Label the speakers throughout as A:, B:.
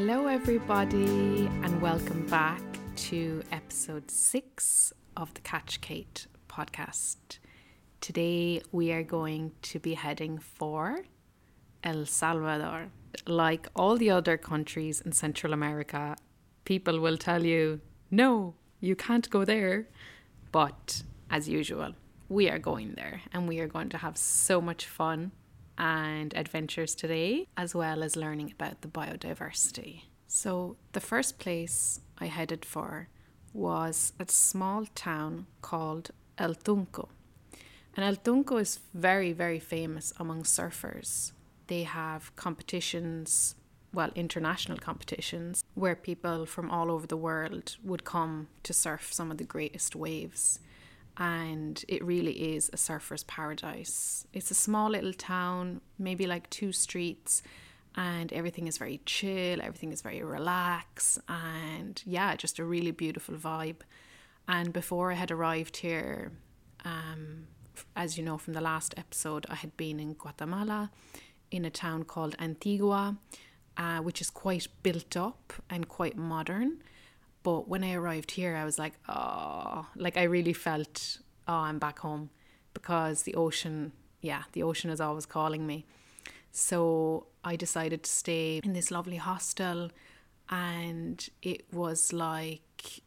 A: Hello, everybody, and welcome back to episode six of the Catch Kate podcast. Today, we are going to be heading for El Salvador. Like all the other countries in Central America, people will tell you, no, you can't go there. But as usual, we are going there and we are going to have so much fun and adventures today, as well as learning about the biodiversity. So, the first place I headed for was a small town called El Tunco. And El Tunco is very, very famous among surfers. They have competitions, well, international competitions, where people from all over the world would come to surf some of the greatest waves and it really is a surfer's paradise. It's a small little town, maybe like two streets, and everything is very chill, everything is very relaxed, and yeah, just a really beautiful vibe. And before I had arrived here, um, as you know from the last episode, I had been in Guatemala in a town called Antigua, uh, which is quite built up and quite modern. But when I arrived here, I was like, oh, like I really felt, oh, I'm back home because the ocean, yeah, the ocean is always calling me. So I decided to stay in this lovely hostel, and it was like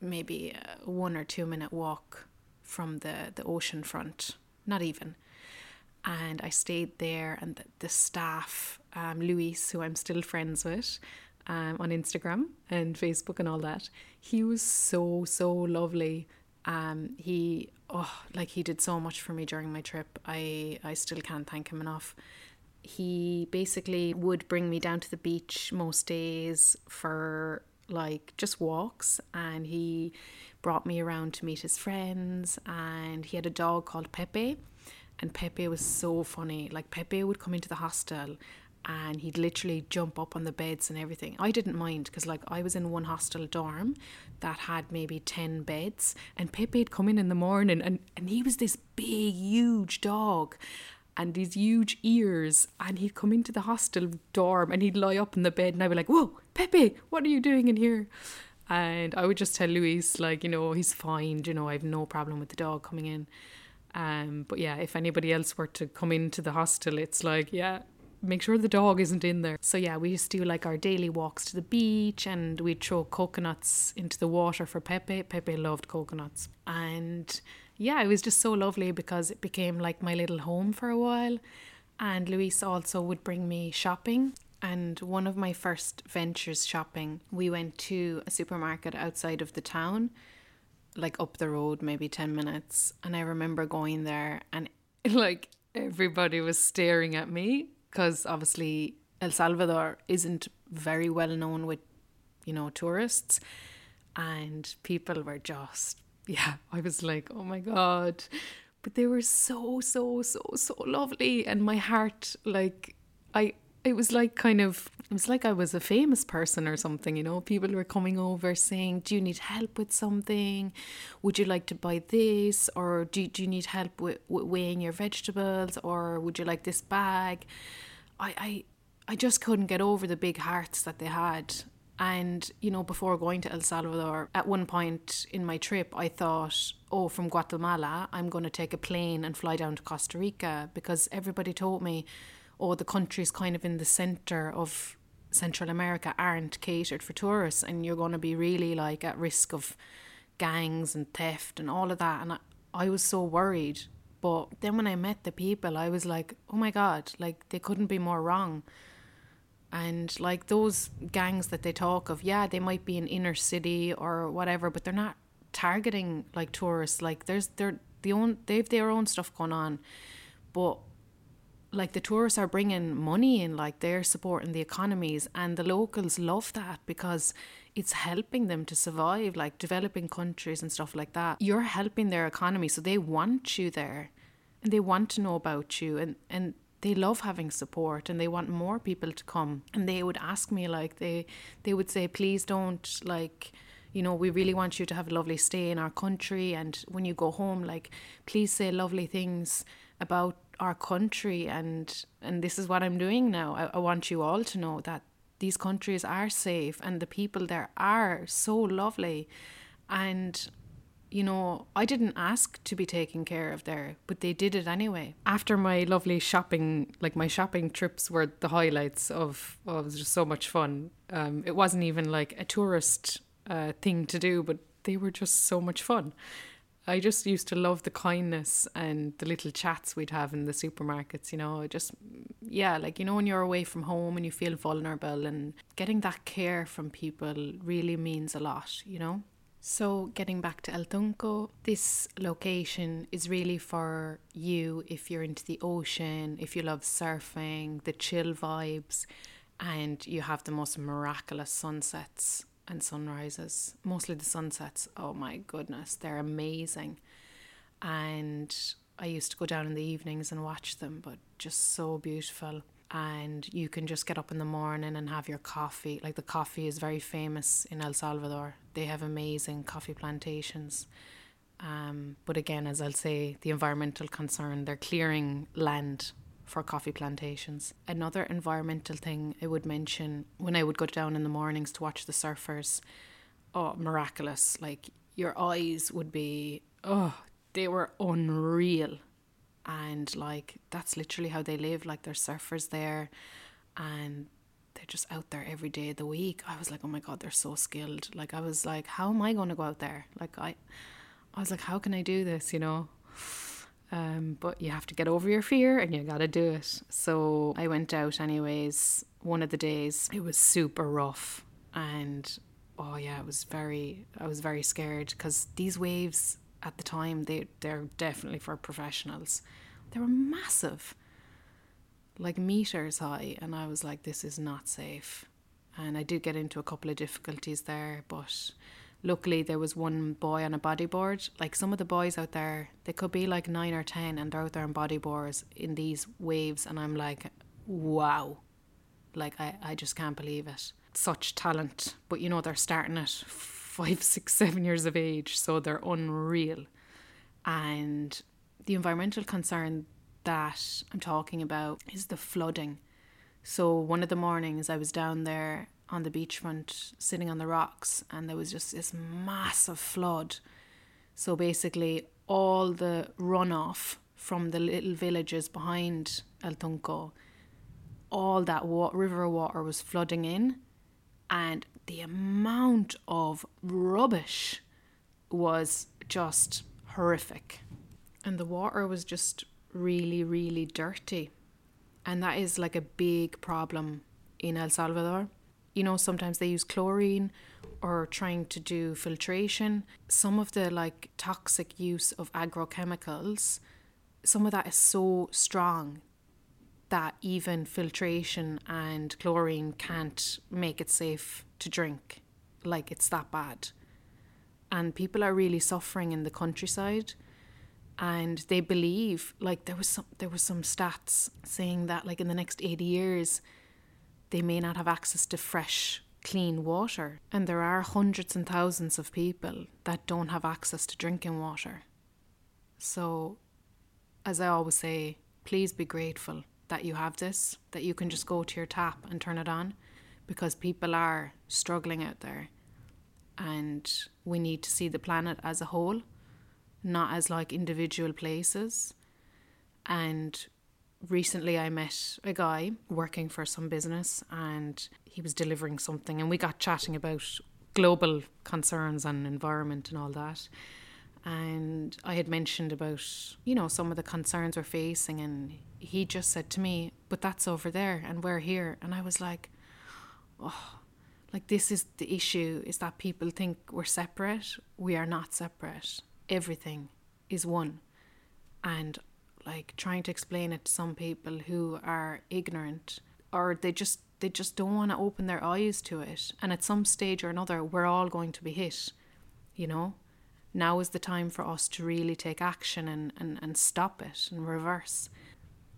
A: maybe a one or two minute walk from the, the ocean front, not even. And I stayed there, and the, the staff, um, Luis, who I'm still friends with, um, on Instagram and Facebook and all that. He was so so lovely. Um, he oh like he did so much for me during my trip. I I still can't thank him enough. He basically would bring me down to the beach most days for like just walks and he brought me around to meet his friends and he had a dog called Pepe and Pepe was so funny. Like Pepe would come into the hostel and he'd literally jump up on the beds and everything. I didn't mind because like I was in one hostel dorm that had maybe 10 beds and Pepe'd come in in the morning and, and he was this big huge dog and these huge ears and he'd come into the hostel dorm and he'd lie up in the bed and I'd be like, whoa, Pepe, what are you doing in here? And I would just tell Luis like, you know, he's fine, you know, I have no problem with the dog coming in. Um, but yeah, if anybody else were to come into the hostel, it's like, yeah, make sure the dog isn't in there. So yeah, we used to do like our daily walks to the beach and we'd throw coconuts into the water for Pepe. Pepe loved coconuts. And yeah, it was just so lovely because it became like my little home for a while. And Luis also would bring me shopping. And one of my first ventures shopping, we went to a supermarket outside of the town, like up the road, maybe 10 minutes. And I remember going there and like everybody was staring at me because obviously El Salvador isn't very well known with, you know, tourists. And people were just, yeah, I was like, oh my God. But they were so, so, so, so lovely. And my heart, like, I, it was like kind of, it was like I was a famous person or something, you know. People were coming over saying, Do you need help with something? Would you like to buy this? Or do, do you need help with, with weighing your vegetables? Or would you like this bag? I, I, I just couldn't get over the big hearts that they had. And, you know, before going to El Salvador, at one point in my trip, I thought, oh, from Guatemala, I'm going to take a plane and fly down to Costa Rica because everybody told me, oh, the countries kind of in the center of Central America aren't catered for tourists and you're going to be really like at risk of gangs and theft and all of that. And I, I was so worried. But then when I met the people, I was like, oh my God, like they couldn't be more wrong. And like those gangs that they talk of, yeah, they might be in inner city or whatever, but they're not targeting like tourists. Like there's they're the own they've their own stuff going on. But like the tourists are bringing money in, like they're supporting the economies, and the locals love that because it's helping them to survive, like developing countries and stuff like that. You're helping their economy, so they want you there, and they want to know about you, and and they love having support, and they want more people to come. And they would ask me, like they they would say, please don't like you know, we really want you to have a lovely stay in our country. And when you go home, like, please say lovely things about our country and and this is what I'm doing now. I, I want you all to know that these countries are safe and the people there are so lovely. And, you know, I didn't ask to be taken care of there, but they did it anyway. After my lovely shopping, like my shopping trips were the highlights of, oh, it was just so much fun. Um, it wasn't even like a tourist uh, thing to do, but they were just so much fun. I just used to love the kindness and the little chats we'd have in the supermarkets, you know, just, yeah, like, you know, when you're away from home and you feel vulnerable and getting that care from people really means a lot, you know. So, getting back to El Tunco, this location is really for you if you're into the ocean, if you love surfing, the chill vibes, and you have the most miraculous sunsets and sunrises, mostly the sunsets. Oh my goodness, they're amazing. And I used to go down in the evenings and watch them, but just so beautiful. And you can just get up in the morning and have your coffee. Like the coffee is very famous in El Salvador. They have amazing coffee plantations. Um, but again, as I'll say, the environmental concern, they're clearing land for coffee plantations. Another environmental thing I would mention when I would go down in the mornings to watch the surfers, oh, miraculous. Like your eyes would be, oh, they were unreal. And like that's literally how they live. Like there's surfers there and they're just out there every day of the week. I was like, oh my God, they're so skilled. Like I was like, how am I going to go out there? Like I, I was like, how can I do this? You know? Um, but you have to get over your fear and you got to do it. So I went out anyways. One of the days it was super rough and oh yeah, it was very I was very scared because these waves at the time they they're definitely for professionals. They were massive. Like meters high and I was like this is not safe. And I did get into a couple of difficulties there, but luckily there was one boy on a bodyboard. Like some of the boys out there, they could be like nine or ten and they're out there on bodyboards in these waves and I'm like, wow. Like I, I just can't believe it. Such talent. But you know, they're starting at five, six, seven years of age, so they're unreal. And the environmental concern that I'm talking about is the flooding. So one of the mornings I was down there on the beachfront sitting on the rocks and there was just this massive flood. So basically all the runoff from the little villages behind El Tunco, all that wa- river water was flooding in and the amount of rubbish was just horrific. And the water was just really, really dirty. And that is like a big problem in El Salvador you know, sometimes they use chlorine or trying to do filtration. Some of the like toxic use of agrochemicals, some of that is so strong that even filtration and chlorine can't make it safe to drink. Like it's that bad. And people are really suffering in the countryside and they believe like there was some there was some stats saying that like in the next 80 years they may not have access to fresh, clean water. And there are hundreds and thousands of people that don't have access to drinking water. So, as I always say, please be grateful that you have this, that you can just go to your tap and turn it on, because people are struggling out there. And we need to see the planet as a whole, not as like individual places. And recently I met a guy working for some business and he was delivering something and we got chatting about global concerns and environment and all that. And I had mentioned about, you know, some of the concerns we're facing and he just said to me, But that's over there and we're here and I was like, Oh like this is the issue is that people think we're separate. We are not separate. Everything is one. And like trying to explain it to some people who are ignorant or they just they just don't want to open their eyes to it. And at some stage or another we're all going to be hit you know? Now is the time for us to really take action and, and, and stop it and reverse.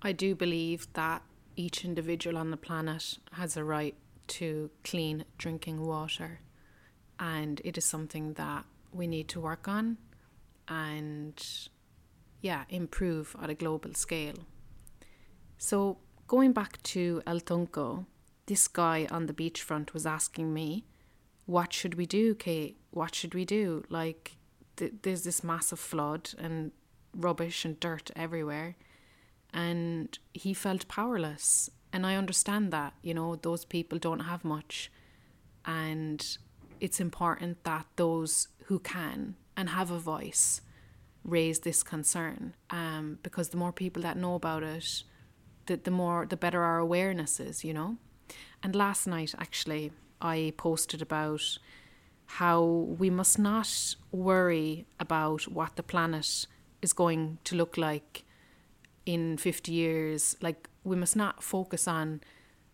A: I do believe that each individual on the planet has a right to clean drinking water. And it is something that we need to work on. And yeah, improve at a global scale. So going back to El Tunco, this guy on the beachfront was asking me, What should we do, Kate? What should we do? Like, th- there's this massive flood and rubbish and dirt everywhere. And he felt powerless. And I understand that, you know, those people don't have much. And it's important that those who can and have a voice raise this concern um, because the more people that know about it, the, the more the better our awareness is, you know. And last night, actually, I posted about how we must not worry about what the planet is going to look like in 50 years. Like, we must not focus on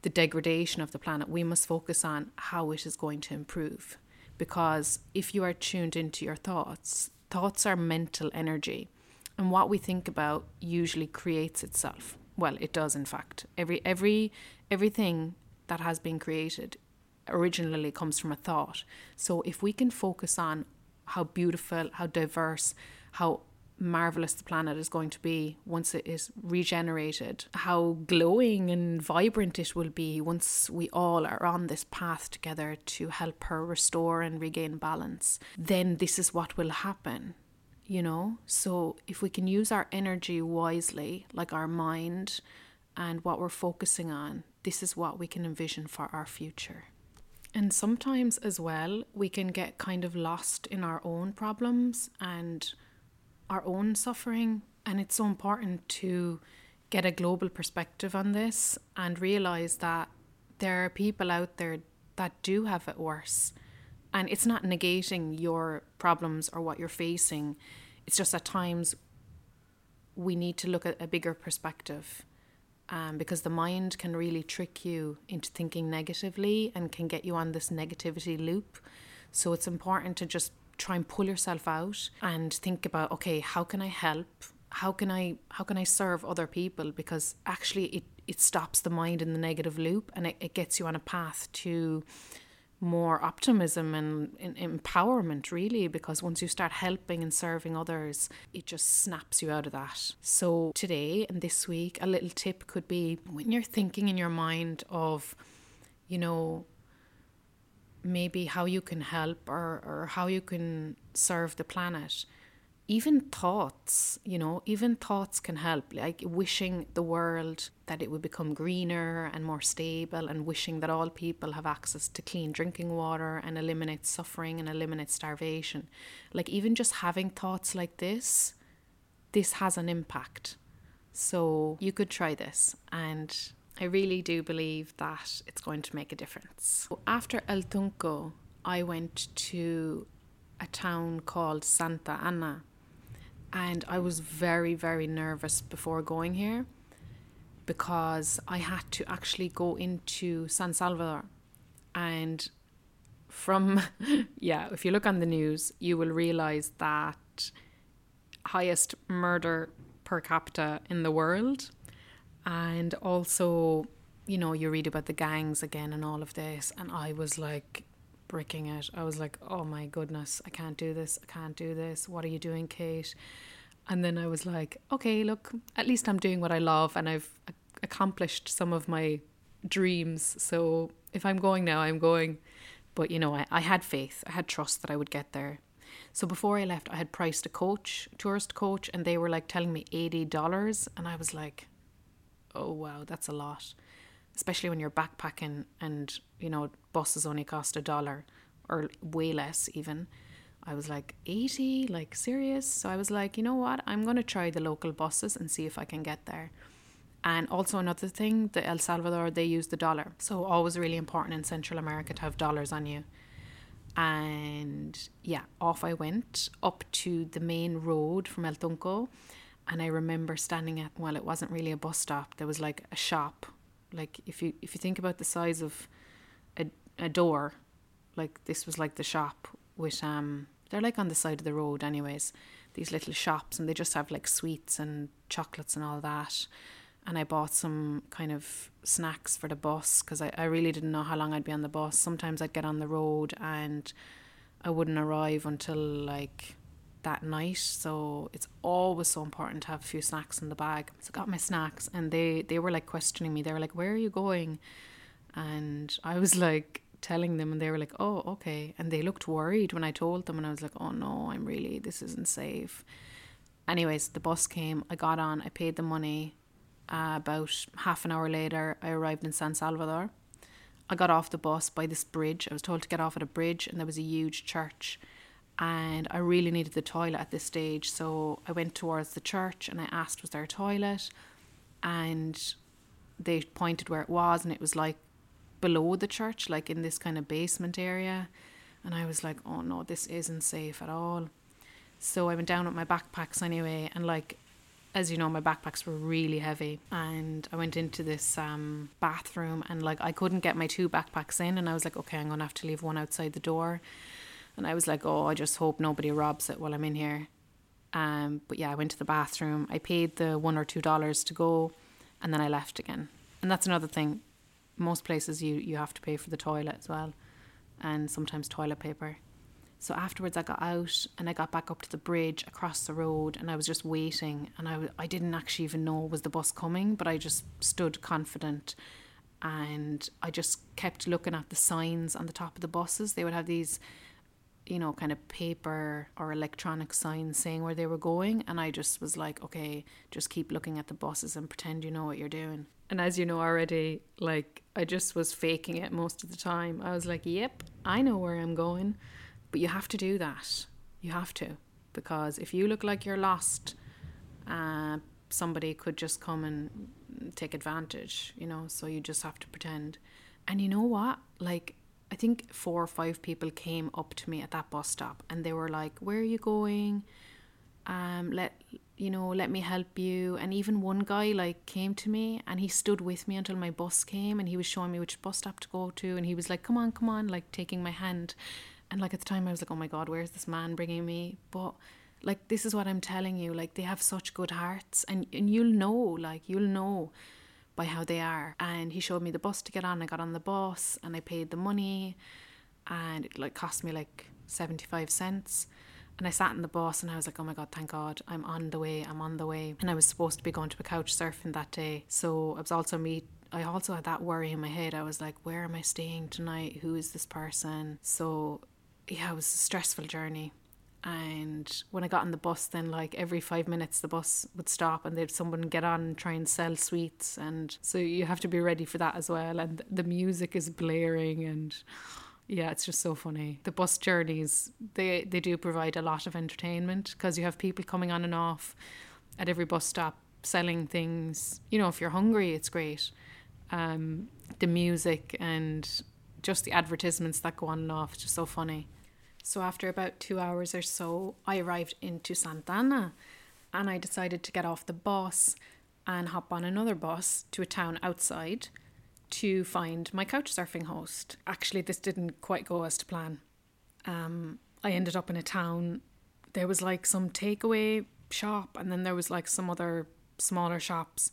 A: the degradation of the planet. We must focus on how it is going to improve. Because if you are tuned into your thoughts, thoughts are mental energy. And what we think about usually creates itself. Well, it does in fact. Every every everything that has been created originally comes from a thought. So if we can focus on how beautiful, how diverse, how marvelous the planet is going to be once it is regenerated, how glowing and vibrant it will be once we all are on this path together to help her restore and regain balance, then this is what will happen. You know, so if we can use our energy wisely, like our mind and what we're focusing on, this is what we can envision for our future. And sometimes as well, we can get kind of lost in our own problems and our own suffering. And it's so important to get a global perspective on this and realize that there are people out there that do have it worse. And it's not negating your problems or what you're facing. It's just at times we need to look at a bigger perspective um, because the mind can really trick you into thinking negatively and can get you on this negativity loop. So it's important to just try and pull yourself out and think about okay how can i help? How can i how can i serve other people? Because actually it it stops the mind in the negative loop and it, it gets you on a path to more optimism and, and empowerment really because once you start helping and serving others it just snaps you out of that. So today and this week a little tip could be when you're thinking in your mind of you know maybe how you can help or, or how you can serve the planet. Even thoughts you know even thoughts can help like wishing the world that it would become greener and more stable and wishing that all people have access to clean drinking water and eliminate suffering and eliminate starvation. Like even just having thoughts like this this has an impact. So you could try this and I really do believe that it's going to make a difference. After El Tunco, I went to a town called Santa Ana, and I was very, very nervous before going here because I had to actually go into San Salvador. And from, yeah, if you look on the news, you will realize that highest murder per capita in the world and also you know you read about the gangs again and all of this and i was like breaking it. I was like oh my goodness i can't do this i can't do this. What are you doing kate? And then i was like okay look at least i'm doing what i love and i've accomplished some of my dreams. So if i'm going now i'm going. But you know I, I had faith i had trust that i would get there. So before i left i had priced a coach tourist coach and they were like telling me $80 and i was like oh wow, that's a lot. Especially when you're backpacking and, you know, buses only cost a dollar or way less even. I was like, 80? Like, serious? So I was like, you know what? I'm going to try the local buses and see if I can get there. And also, another thing, the El Salvador, they use the dollar. So, always really important in Central America to have dollars on you. And yeah, off I went up to the main road from El Tunco and I remember standing at well, it wasn't really a bus stop. There was like a shop. Like if you if you think about the size of a a door, like this was like the shop with um they're like on the side of the road anyways. These little shops and they just have like sweets and chocolates and all that. And I bought some kind of snacks for the bus because I, I really didn't know how long I'd be on the bus. Sometimes I'd get on the road and I wouldn't arrive until like that night. So it's always so important to have a few snacks in the bag. So I got my snacks and they, they were like questioning me. They were like, Where are you going? And I was like telling them, and they were like, oh, okay. And they looked worried when I told them, and I was like, oh no, I'm really, this isn't safe. Anyways, the bus came, I got on, I paid the money. Uh, about half an hour later, I arrived in San Salvador. I got off the bus by this bridge. I was told to get off at a bridge, and there was a huge church. And I really needed the toilet at this stage. So I went towards the church and I asked, was there a toilet? And they pointed where it was, and it was like below the church, like in this kind of basement area. And I was like, oh no, this isn't safe at all. So I went down with my backpacks anyway, and like, as you know, my backpacks were really heavy. And I went into this um, bathroom, and like, I couldn't get my two backpacks in. And I was like, okay, I'm gonna have to leave one outside the door. And I was like, oh, I just hope nobody robs it while I'm in here. Um, but yeah, I went to the bathroom. I paid the one or two dollars to go, and then I left again. And that's another thing. Most places you you have to pay for the toilet as well, and sometimes toilet paper. So afterwards, I got out and I got back up to the bridge across the road, and I was just waiting. And I I didn't actually even know was the bus coming, but I just stood confident, and I just kept looking at the signs on the top of the buses. They would have these you know, kind of paper or electronic signs saying where they were going. And I just was like, okay, just keep looking at the buses and pretend you know what you're doing. And as you know already, like, I just was faking it most of the time. I was like, yep, I know where I'm going. But you have to do that. You have to. Because if you look like you're lost, uh, somebody could just come and take advantage, you know, so you just have to pretend. And you know what? Like, I think four or five people came up to me at that bus stop and they were like, Where are you going? Um, let you know, let me help you. And even one guy like came to me and he stood with me until my bus came and he was showing me which bus stop to go to and he was like, Come on, come on, like taking my hand. And like at the time I was like, Oh my god, where's this man bringing me? But like this is what I'm telling you, like they have such good hearts and, and you'll know, like you'll know by how they are. And he showed me the bus to get on. I got on the bus and I paid the money and it like cost me like 75 cents. And I sat in the bus and I was like, oh my God, thank God, I'm on the way, I'm on the way. And I was supposed to be going to a couch surfing that day. So I was also me I also had that worry in my head. I was like, where am I staying tonight? Who is this person? So yeah, it was a stressful journey and when I got on the bus, then like every five minutes the bus would stop and they'd someone get on and try and sell sweets, and so you have to be ready for that as well. And the music is blaring, and yeah, it's just so funny. The bus journeys they they do provide a lot of entertainment because you have people coming on and off at every bus stop selling things. You know, if you're hungry, it's great. Um, the music and just the advertisements that go on and off, just so funny. So after about two hours or so, I arrived into Santa Ana and I decided to get off the bus and hop on another bus to a town outside to find my couch surfing host. Actually, this didn't quite go as to plan. Um, I ended up in a town. There was like some takeaway shop, and then there was like some other smaller shops,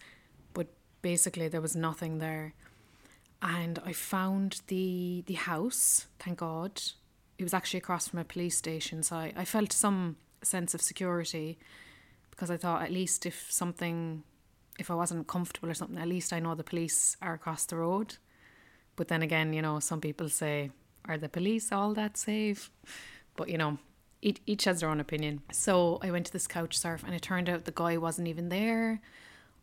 A: but basically there was nothing there. And I found the the house. Thank God it was actually across from a police station, so I, I felt some sense of security because I thought at least if something, if I wasn't comfortable or something, at least I know the police are across the road. But then again, you know, some people say, are the police all that safe? But you know, each, each has their own opinion. So I went to this couch surf, and it turned out the guy wasn't even there.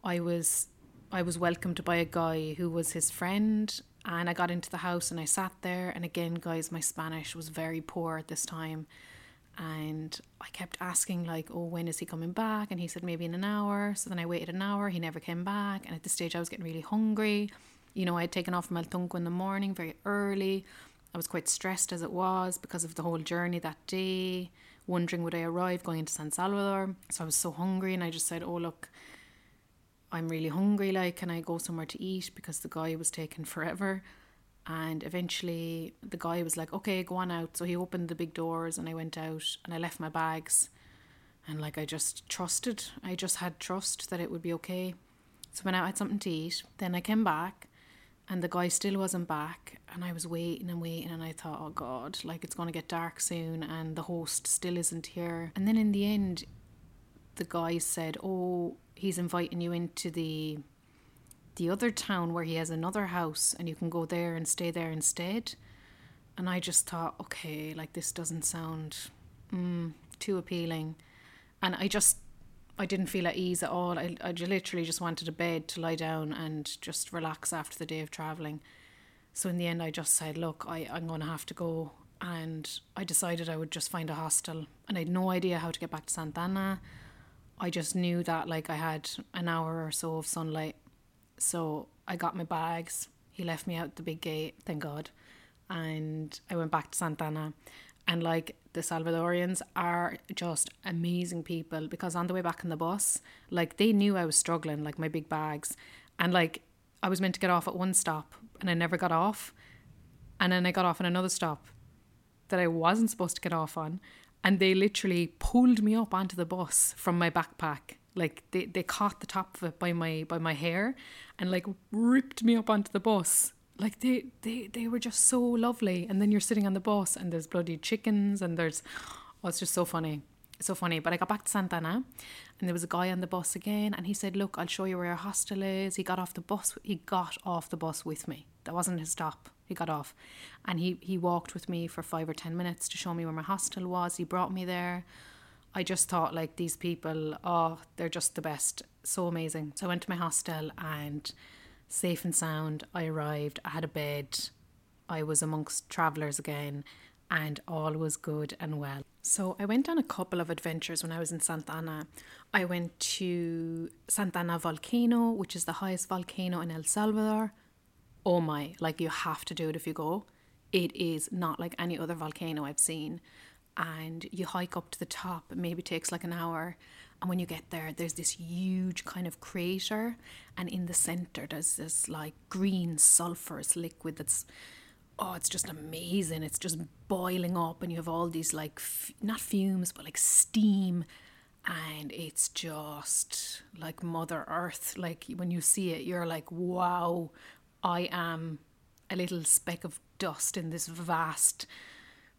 A: I was I was welcomed by a guy who was his friend and I got into the house and I sat there. And again, guys, my Spanish was very poor at this time. And I kept asking, like, oh, when is he coming back? And he said, maybe in an hour. So then I waited an hour. He never came back. And at this stage, I was getting really hungry. You know, I had taken off from El Tunco in the morning very early. I was quite stressed as it was because of the whole journey that day, wondering would I arrive going into San Salvador. So I was so hungry. And I just said, oh, look, I'm really hungry, like, can I go somewhere to eat? Because the guy was taking forever. And eventually the guy was like, okay, go on out. So he opened the big doors and I went out and I left my bags. And like, I just trusted, I just had trust that it would be okay. So when I had something to eat, then I came back and the guy still wasn't back. And I was waiting and waiting. And I thought, oh God, like it's going to get dark soon and the host still isn't here. And then in the end, the guy said, oh, he's inviting you into the the other town where he has another house and you can go there and stay there instead. And I just thought, okay, like this doesn't sound mm, too appealing. And I just, I didn't feel at ease at all. I, I literally just wanted a bed to lie down and just relax after the day of traveling. So in the end, I just said, look, I, I'm going to have to go. And I decided I would just find a hostel. And I had no idea how to get back to Santa Ana. I just knew that like I had an hour or so of sunlight. So I got my bags. He left me out the big gate, thank God. And I went back to Santa Ana. And like the Salvadorians are just amazing people because on the way back in the bus, like they knew I was struggling, like my big bags. And like I was meant to get off at one stop and I never got off. And then I got off at another stop that I wasn't supposed to get off on. And they literally pulled me up onto the bus from my backpack. Like they, they caught the top of it by my by my hair and like ripped me up onto the bus. Like they, they, they were just so lovely. And then you're sitting on the bus and there's bloody chickens and there's oh it's just so funny so funny. But I got back to Santa Ana and there was a guy on the bus again and he said, Look, I'll show you where your hostel is. He got off the bus he got off the bus with me. That wasn't his stop. Got off. And he, he walked with me for five or ten minutes to show me where my hostel was. He brought me there. I just thought like these people, oh, they're just the best. So amazing. So I went to my hostel and safe and sound, I arrived, I had a bed, I was amongst travellers again, and all was good and well. So I went on a couple of adventures when I was in Santa Ana. I went to Santa Ana volcano, which is the highest volcano in El Salvador. Oh my, like you have to do it if you go. It is not like any other volcano I've seen. And you hike up to the top, it maybe takes like an hour. And when you get there, there's this huge kind of crater, and in the center, there's this like green sulfurous liquid that's oh, it's just amazing. It's just boiling up, and you have all these like f- not fumes, but like steam, and it's just like Mother Earth. Like when you see it, you're like, wow, I am a little speck of dust in this vast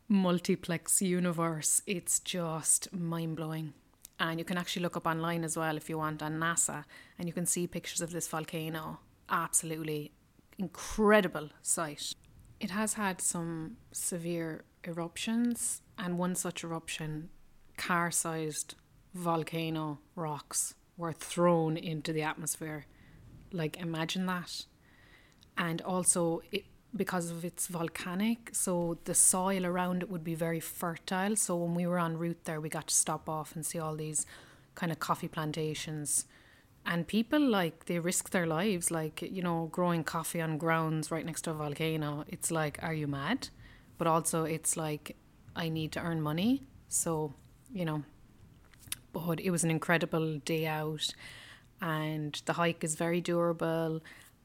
A: multiplex universe. It's just mind blowing. And you can actually look up online as well if you want on NASA, and you can see pictures of this volcano. Absolutely incredible sight. It has had some severe eruptions, and one such eruption, car sized volcano rocks were thrown into the atmosphere. Like, imagine that. And also, it, because of its volcanic, so the soil around it would be very fertile. So, when we were en route there, we got to stop off and see all these kind of coffee plantations. And people like they risk their lives like you know growing coffee on grounds right next to a volcano. It's like are you mad? But also it's like i need to earn money. So you know but it was an incredible day out. And the hike is very durable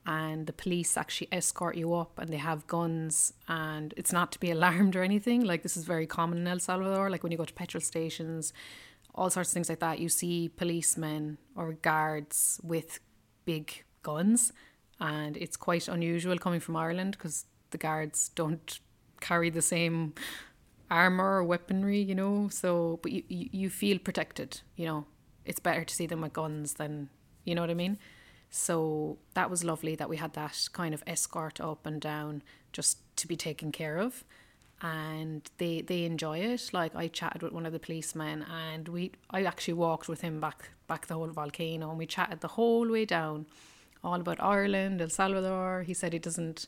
A: and the police actually escort you up and they have guns and it's not to be alarmed or anything like this is very common in El Salvador like when you go to petrol stations all sorts of things like that. You see policemen or guards with big guns, and it's quite unusual coming from Ireland because the guards don't carry the same armor or weaponry, you know. So, but you, you, feel protected, you know. It's better to see them with guns than, you know what I mean? So that was lovely that we had that kind of escort up and down just to be taken care of and they they enjoy it. Like I chatted with one of the policemen, and we I actually walked with him back back the whole volcano, and we chatted the whole way down, all about Ireland, El Salvador. He said he doesn't,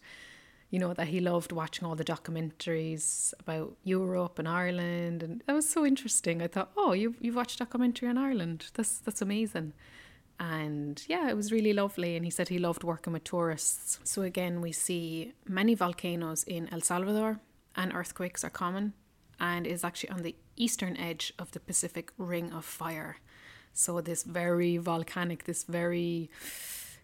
A: you know, that he loved watching all the documentaries about Europe and Ireland, and that was so interesting. I thought, oh, you you've watched documentary on Ireland? That's that's amazing. And yeah, it was really lovely. And he said he loved working with tourists. So, again, we see many volcanoes in El Salvador, and earthquakes are common and is actually on the eastern edge of the Pacific Ring of Fire. So, this very volcanic, this very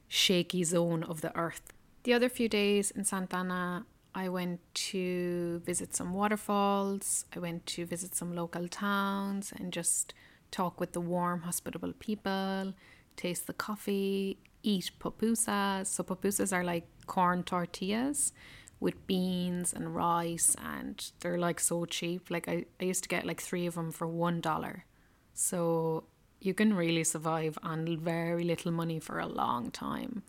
A: shaky zone of the earth. The other few days in Santa Ana, I went to visit some waterfalls, I went to visit some local towns and just talk with the warm, hospitable people, taste the coffee, eat pupusas. So, pupusas are like corn tortillas with beans and rice and they're like so cheap like I, I used to get like three of them for one dollar so you can really survive on very little money for a long time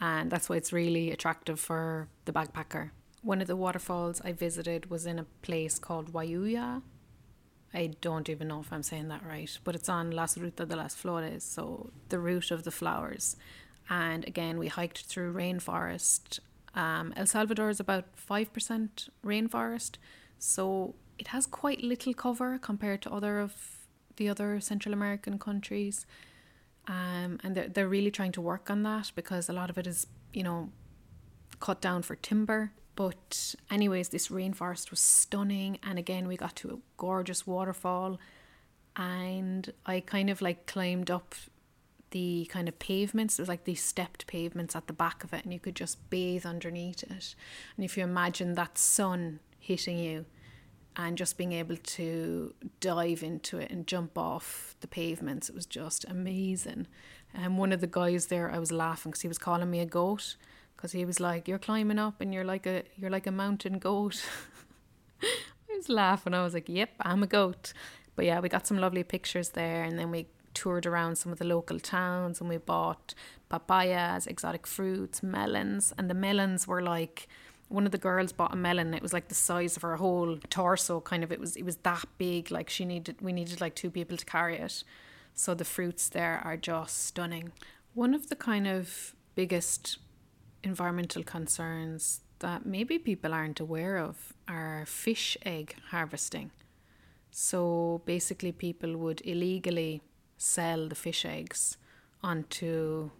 A: And that's why it's really attractive for the backpacker. One of the waterfalls I visited was in a place called Juayúa. I don't even know if I'm saying that right, but it's on Las Ruta de las Flores, so the route of the flowers. And again, we hiked through rainforest. Um, El Salvador is about 5% rainforest, so it has quite little cover compared to other of the other Central American countries. Um, and they're, they're really trying to work on that because a lot of it is, you know, cut down for timber. But, anyways, this rainforest was stunning. And again, we got to a gorgeous waterfall. And I kind of like climbed up the kind of pavements. It was like these stepped pavements at the back of it, and you could just bathe underneath it. And if you imagine that sun hitting you, and just being able to dive into it and jump off the pavements, it was just amazing. And one of the guys there, I was laughing because he was calling me a goat because he was like, "You're climbing up, and you're like a you're like a mountain goat." I was laughing. I was like, "Yep, I'm a goat." But yeah, we got some lovely pictures there, and then we toured around some of the local towns, and we bought papayas, exotic fruits, melons, and the melons were like one of the girls bought a melon it was like the size of her whole torso kind of it was it was that big like she needed we needed like two people to carry it so the fruits there are just stunning one of the kind of biggest environmental concerns that maybe people aren't aware of are fish egg harvesting so basically people would illegally sell the fish eggs onto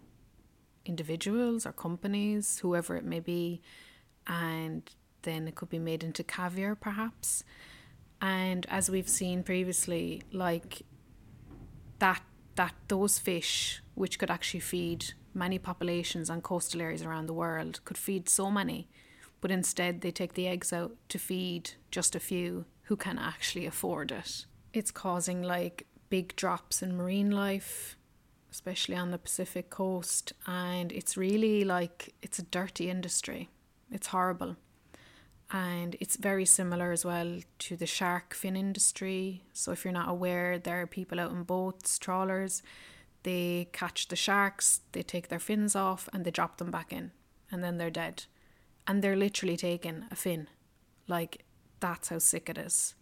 A: individuals or companies whoever it may be and then it could be made into caviar perhaps. And as we've seen previously, like that that those fish which could actually feed many populations on coastal areas around the world could feed so many, but instead they take the eggs out to feed just a few who can actually afford it. It's causing like big drops in marine life, especially on the Pacific coast, and it's really like it's a dirty industry. It's horrible. And it's very similar as well to the shark fin industry. So, if you're not aware, there are people out in boats, trawlers, they catch the sharks, they take their fins off, and they drop them back in, and then they're dead. And they're literally taking a fin. Like, that's how sick it is.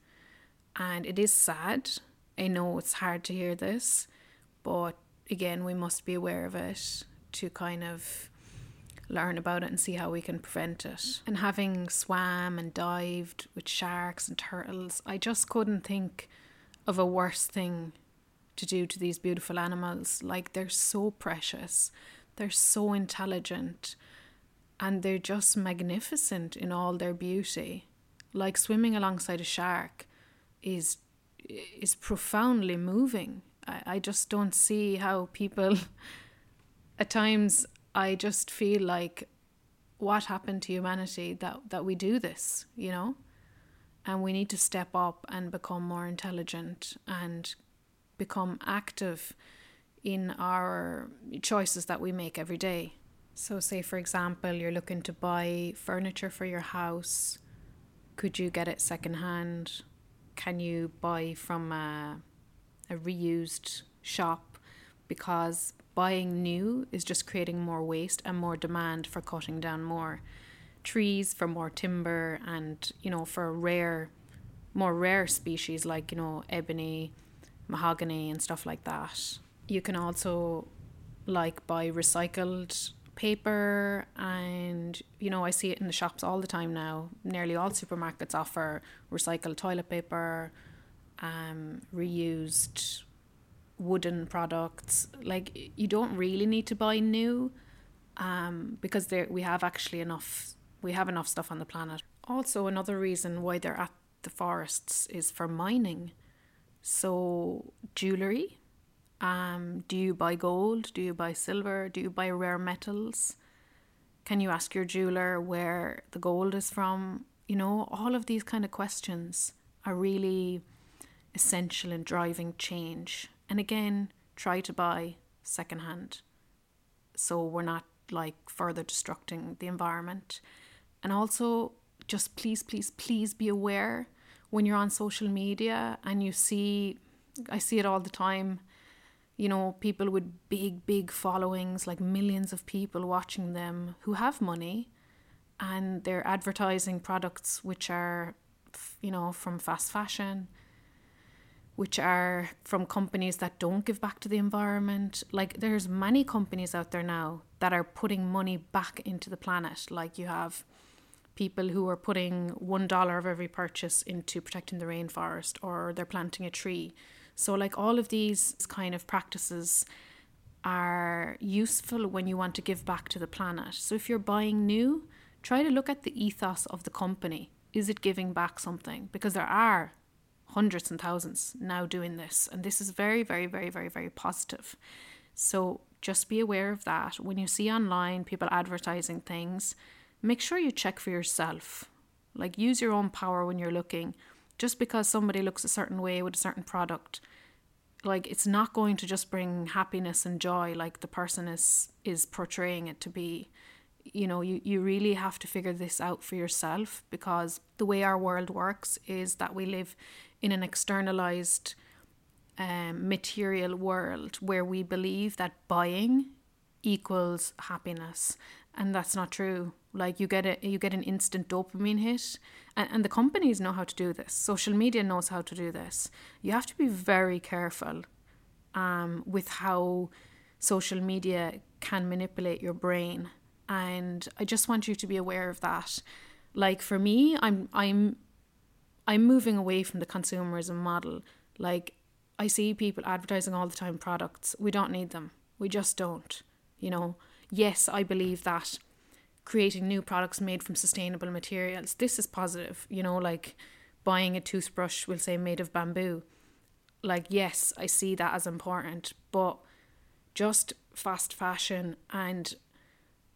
A: And it is sad. I know it's hard to hear this, but again, we must be aware of it to kind of learn about it and see how we can prevent it. And having swam and dived with sharks and turtles, I just couldn't think of a worse thing to do to these beautiful animals. Like they're so precious, they're so intelligent, and they're just magnificent in all their beauty. Like swimming alongside a shark is is profoundly moving. I, I just don't see how people at times I just feel like what happened to humanity that, that we do this, you know? And we need to step up and become more intelligent and become active in our choices that we make every day. So, say for example, you're looking to buy furniture for your house. Could you get it secondhand? Can you buy from a, a reused shop? Because buying new is just creating more waste and more demand for cutting down more trees for more timber and you know for rare more rare species like you know ebony mahogany and stuff like that you can also like buy recycled paper and you know I see it in the shops all the time now nearly all supermarkets offer recycled toilet paper um reused wooden products. Like you don't really need to buy new, um, because there we have actually enough. We have enough stuff on the planet. Also, another reason why they're at the forests is for mining. So jewelry. Um, do you buy gold? Do you buy silver? Do you buy rare metals? Can you ask your jeweler where the gold is from? You know, all of these kind of questions are really essential in driving change and again, try to buy secondhand so we're not like further destructing the environment. And also, just please, please, please be aware when you're on social media and you see, I see it all the time, you know, people with big, big followings, like millions of people watching them who have money and they're advertising products which are, you know, from fast fashion, which are from companies that don't give back to the environment. Like, there's many companies out there now that are putting money back into the planet. Like, you have people who are putting one dollar of every purchase into protecting the rainforest or they're planting a tree so, like all of these kind of practices are useful when you want to give back to the planet. So, if you're buying new, try to look at the ethos of the company. Is it giving back something? Because there are hundreds and thousands now doing this, and this is very, very, very, very, very positive. So, just be aware of that. When you see online people advertising things, make sure you check for yourself. Like, use your own power when you're looking. Just because somebody looks a certain way with a certain product like it's not going to just bring happiness and joy like the person is is portraying it to be. You know you, you really have to figure this out for yourself because the way our world works is that we live in an externalized um, material world where we believe that buying equals happiness and that's not true. Like you get a you get an instant dopamine hit. And, and the companies know how to do this. Social media knows how to do this. You have to be very careful um, with how social media can manipulate your brain. And i just want you to be aware of that. Like for me i'm i'm i'm moving away from the consumerism model. Like i see people advertising all the time products. We don't need them. We just don't you know yes i believe that creating new products made from sustainable materials. This is positive, you know, like buying a toothbrush, we'll say made of bamboo. Like, yes, I see that as important, but just fast fashion and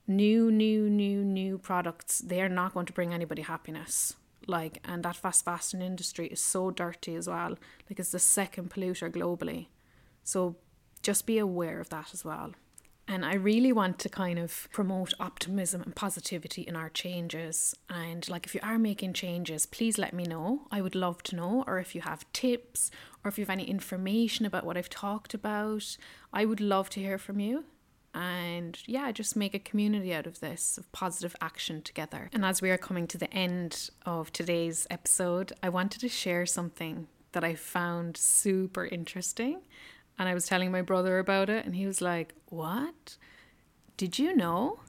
A: new, new, new, new products, they're not going to bring anybody happiness. Like, and that fast fashion industry is so dirty as well. Like, it's the second polluter globally. So just be aware of that as well. And I really want to kind of promote optimism and positivity in our changes. And like, if you are making changes, please let me know. I would love to know. Or if you have tips or if you have any information about what I've talked about, I would love to hear from you. And yeah, just make a community out of this of positive action together. And as we are coming to the end of today's episode, I wanted to share something that I found super interesting and I was telling my brother about it, and he was like, What? Did you know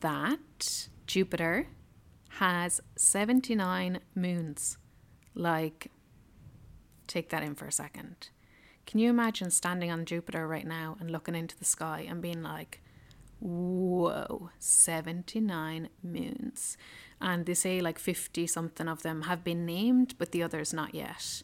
A: that Jupiter has 79 moons? Like, take that in for a second. Can you imagine standing on Jupiter right now and looking into the sky and being like, whoa, 79 moons? And they say like 50 something of them have been named, but the others not yet.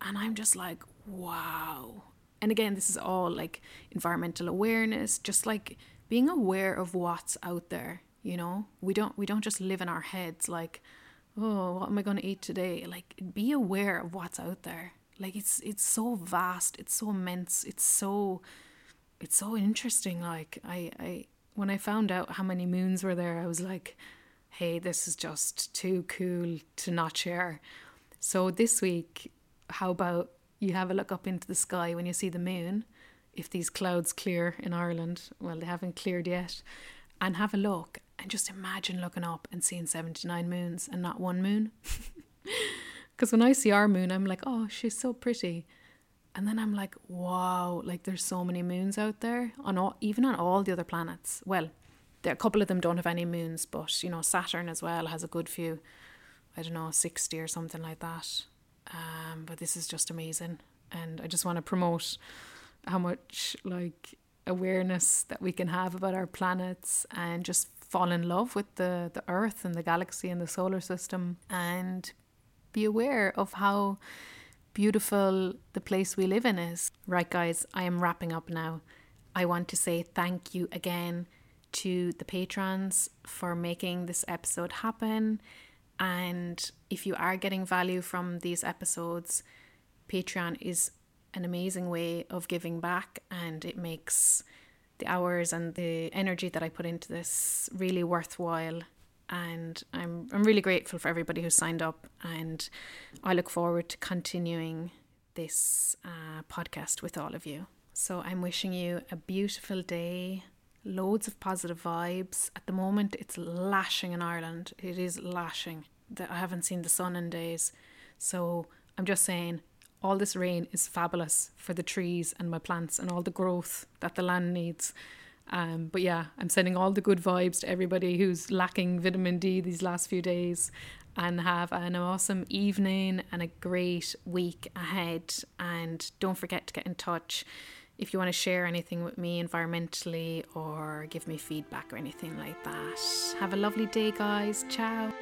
A: And I'm just like, wow, and again this is all like environmental awareness just like being aware of what's out there you know? We don't we don't just live in our heads like oh what am i going to eat today? Like be aware of what's out there. Like it's it's so vast it's so immense it's so it's so interesting. Like i i when i found out how many moons were there i was like hey this is just too cool to not share. So this week how about you have a look up into the sky when you see the moon, if these clouds clear in Ireland, well, they haven't cleared yet, and have a look and just imagine looking up and seeing 79 moons and not one moon. Because when I see our moon, I'm like, oh, she's so pretty. And then I'm like, wow, like there's so many moons out there on all, even on all the other planets. Well, there, a couple of them don't have any moons, but you know, Saturn as well has a good few. I don't know, 60 or something like that. Um, but this is just amazing, and I just want to promote how much like awareness that we can have about our planets and just fall in love with the the Earth and the galaxy and the solar system and be aware of how beautiful the place we live in is. Right, guys, I am wrapping up now. I want to say thank you again to the patrons for making this episode happen. And if you are getting value from these episodes, Patreon is an amazing way of giving back and it makes the hours and the energy that I put into this really worthwhile. And I'm I'm really grateful for everybody who signed up, and I look forward to continuing this uh, podcast with all of you. So I'm wishing you a beautiful day, loads of positive vibes. At the moment, it's lashing in Ireland. It is lashing. That I haven't seen the sun in days. So I'm just saying, all this rain is fabulous for the trees and my plants and all the growth that the land needs. Um, but yeah, I'm sending all the good vibes to everybody who's lacking vitamin D these last few days and have an awesome evening and a great week ahead. And don't forget to get in touch if you want to share anything with me environmentally or give me feedback or anything like that. Have a lovely day, guys. Ciao.